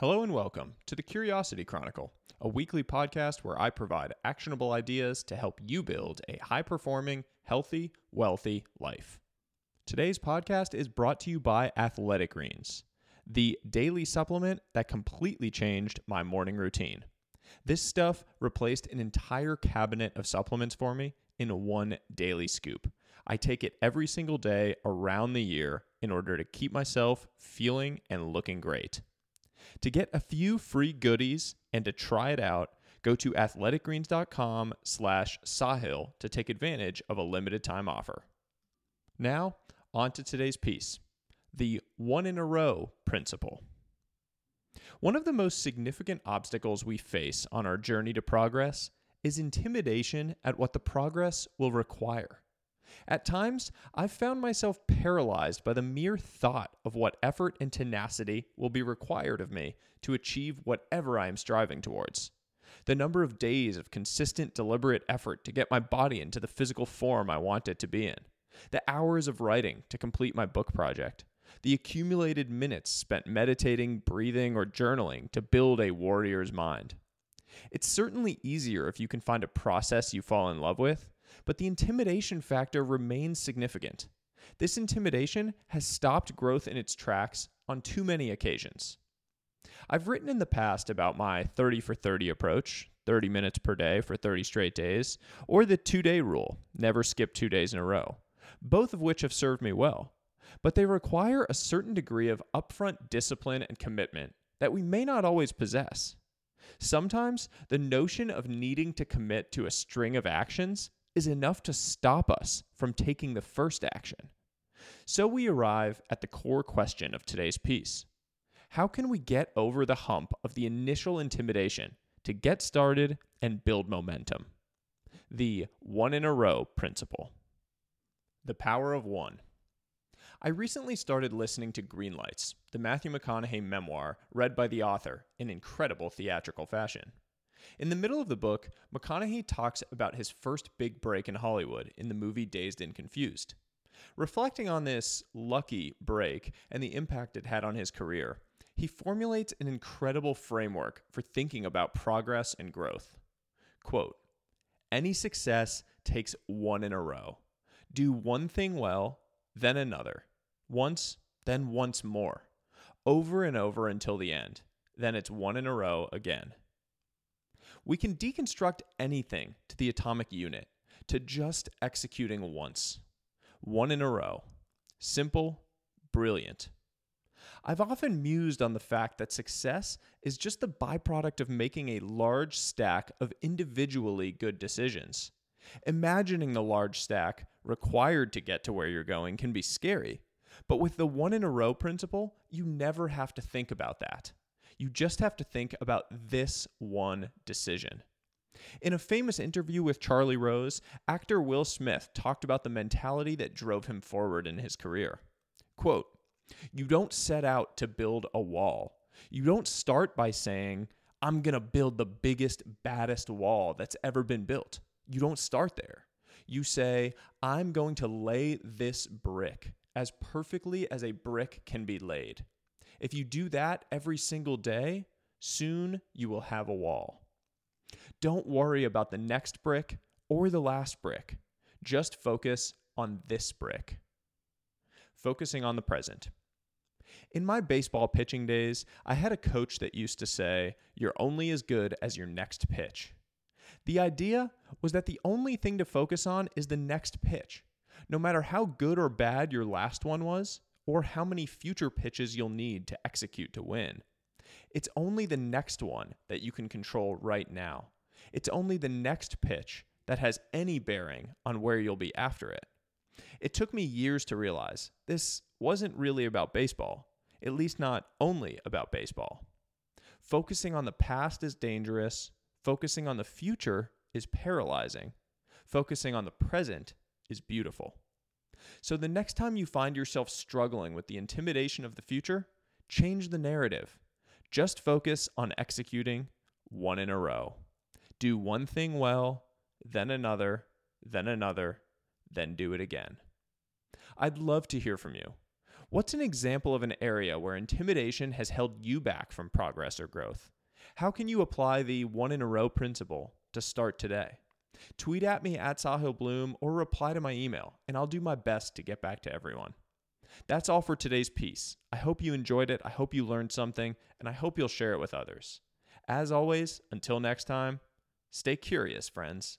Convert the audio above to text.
Hello and welcome to the Curiosity Chronicle, a weekly podcast where I provide actionable ideas to help you build a high performing, healthy, wealthy life. Today's podcast is brought to you by Athletic Greens, the daily supplement that completely changed my morning routine. This stuff replaced an entire cabinet of supplements for me in one daily scoop. I take it every single day around the year in order to keep myself feeling and looking great. To get a few free goodies and to try it out, go to athleticgreens.com slash sahil to take advantage of a limited time offer. Now, on to today's piece, the one in a row principle. One of the most significant obstacles we face on our journey to progress is intimidation at what the progress will require. At times, I've found myself paralyzed by the mere thought of what effort and tenacity will be required of me to achieve whatever I am striving towards. The number of days of consistent, deliberate effort to get my body into the physical form I want it to be in. The hours of writing to complete my book project. The accumulated minutes spent meditating, breathing, or journaling to build a warrior's mind. It's certainly easier if you can find a process you fall in love with, but the intimidation factor remains significant. This intimidation has stopped growth in its tracks on too many occasions. I've written in the past about my 30 for 30 approach, 30 minutes per day for 30 straight days, or the two day rule, never skip two days in a row, both of which have served me well. But they require a certain degree of upfront discipline and commitment that we may not always possess. Sometimes the notion of needing to commit to a string of actions is enough to stop us from taking the first action. So we arrive at the core question of today's piece How can we get over the hump of the initial intimidation to get started and build momentum? The one in a row principle. The power of one. I recently started listening to Greenlights, the Matthew McConaughey memoir read by the author in incredible theatrical fashion. In the middle of the book, McConaughey talks about his first big break in Hollywood in the movie Dazed and Confused. Reflecting on this lucky break and the impact it had on his career, he formulates an incredible framework for thinking about progress and growth. Quote Any success takes one in a row. Do one thing well, then another. Once, then once more. Over and over until the end. Then it's one in a row again. We can deconstruct anything to the atomic unit, to just executing once, one in a row. Simple, brilliant. I've often mused on the fact that success is just the byproduct of making a large stack of individually good decisions. Imagining the large stack required to get to where you're going can be scary, but with the one in a row principle, you never have to think about that. You just have to think about this one decision. In a famous interview with Charlie Rose, actor Will Smith talked about the mentality that drove him forward in his career. Quote, You don't set out to build a wall. You don't start by saying, I'm going to build the biggest, baddest wall that's ever been built. You don't start there. You say, I'm going to lay this brick as perfectly as a brick can be laid. If you do that every single day, soon you will have a wall. Don't worry about the next brick or the last brick. Just focus on this brick. Focusing on the present. In my baseball pitching days, I had a coach that used to say, You're only as good as your next pitch. The idea was that the only thing to focus on is the next pitch. No matter how good or bad your last one was, or how many future pitches you'll need to execute to win. It's only the next one that you can control right now. It's only the next pitch that has any bearing on where you'll be after it. It took me years to realize this wasn't really about baseball, at least not only about baseball. Focusing on the past is dangerous, focusing on the future is paralyzing, focusing on the present is beautiful. So the next time you find yourself struggling with the intimidation of the future, change the narrative. Just focus on executing one in a row. Do one thing well, then another, then another, then do it again. I'd love to hear from you. What's an example of an area where intimidation has held you back from progress or growth? How can you apply the one in a row principle to start today? Tweet at me at Sahil Bloom or reply to my email, and I'll do my best to get back to everyone. That's all for today's piece. I hope you enjoyed it. I hope you learned something, and I hope you'll share it with others. As always, until next time, stay curious, friends.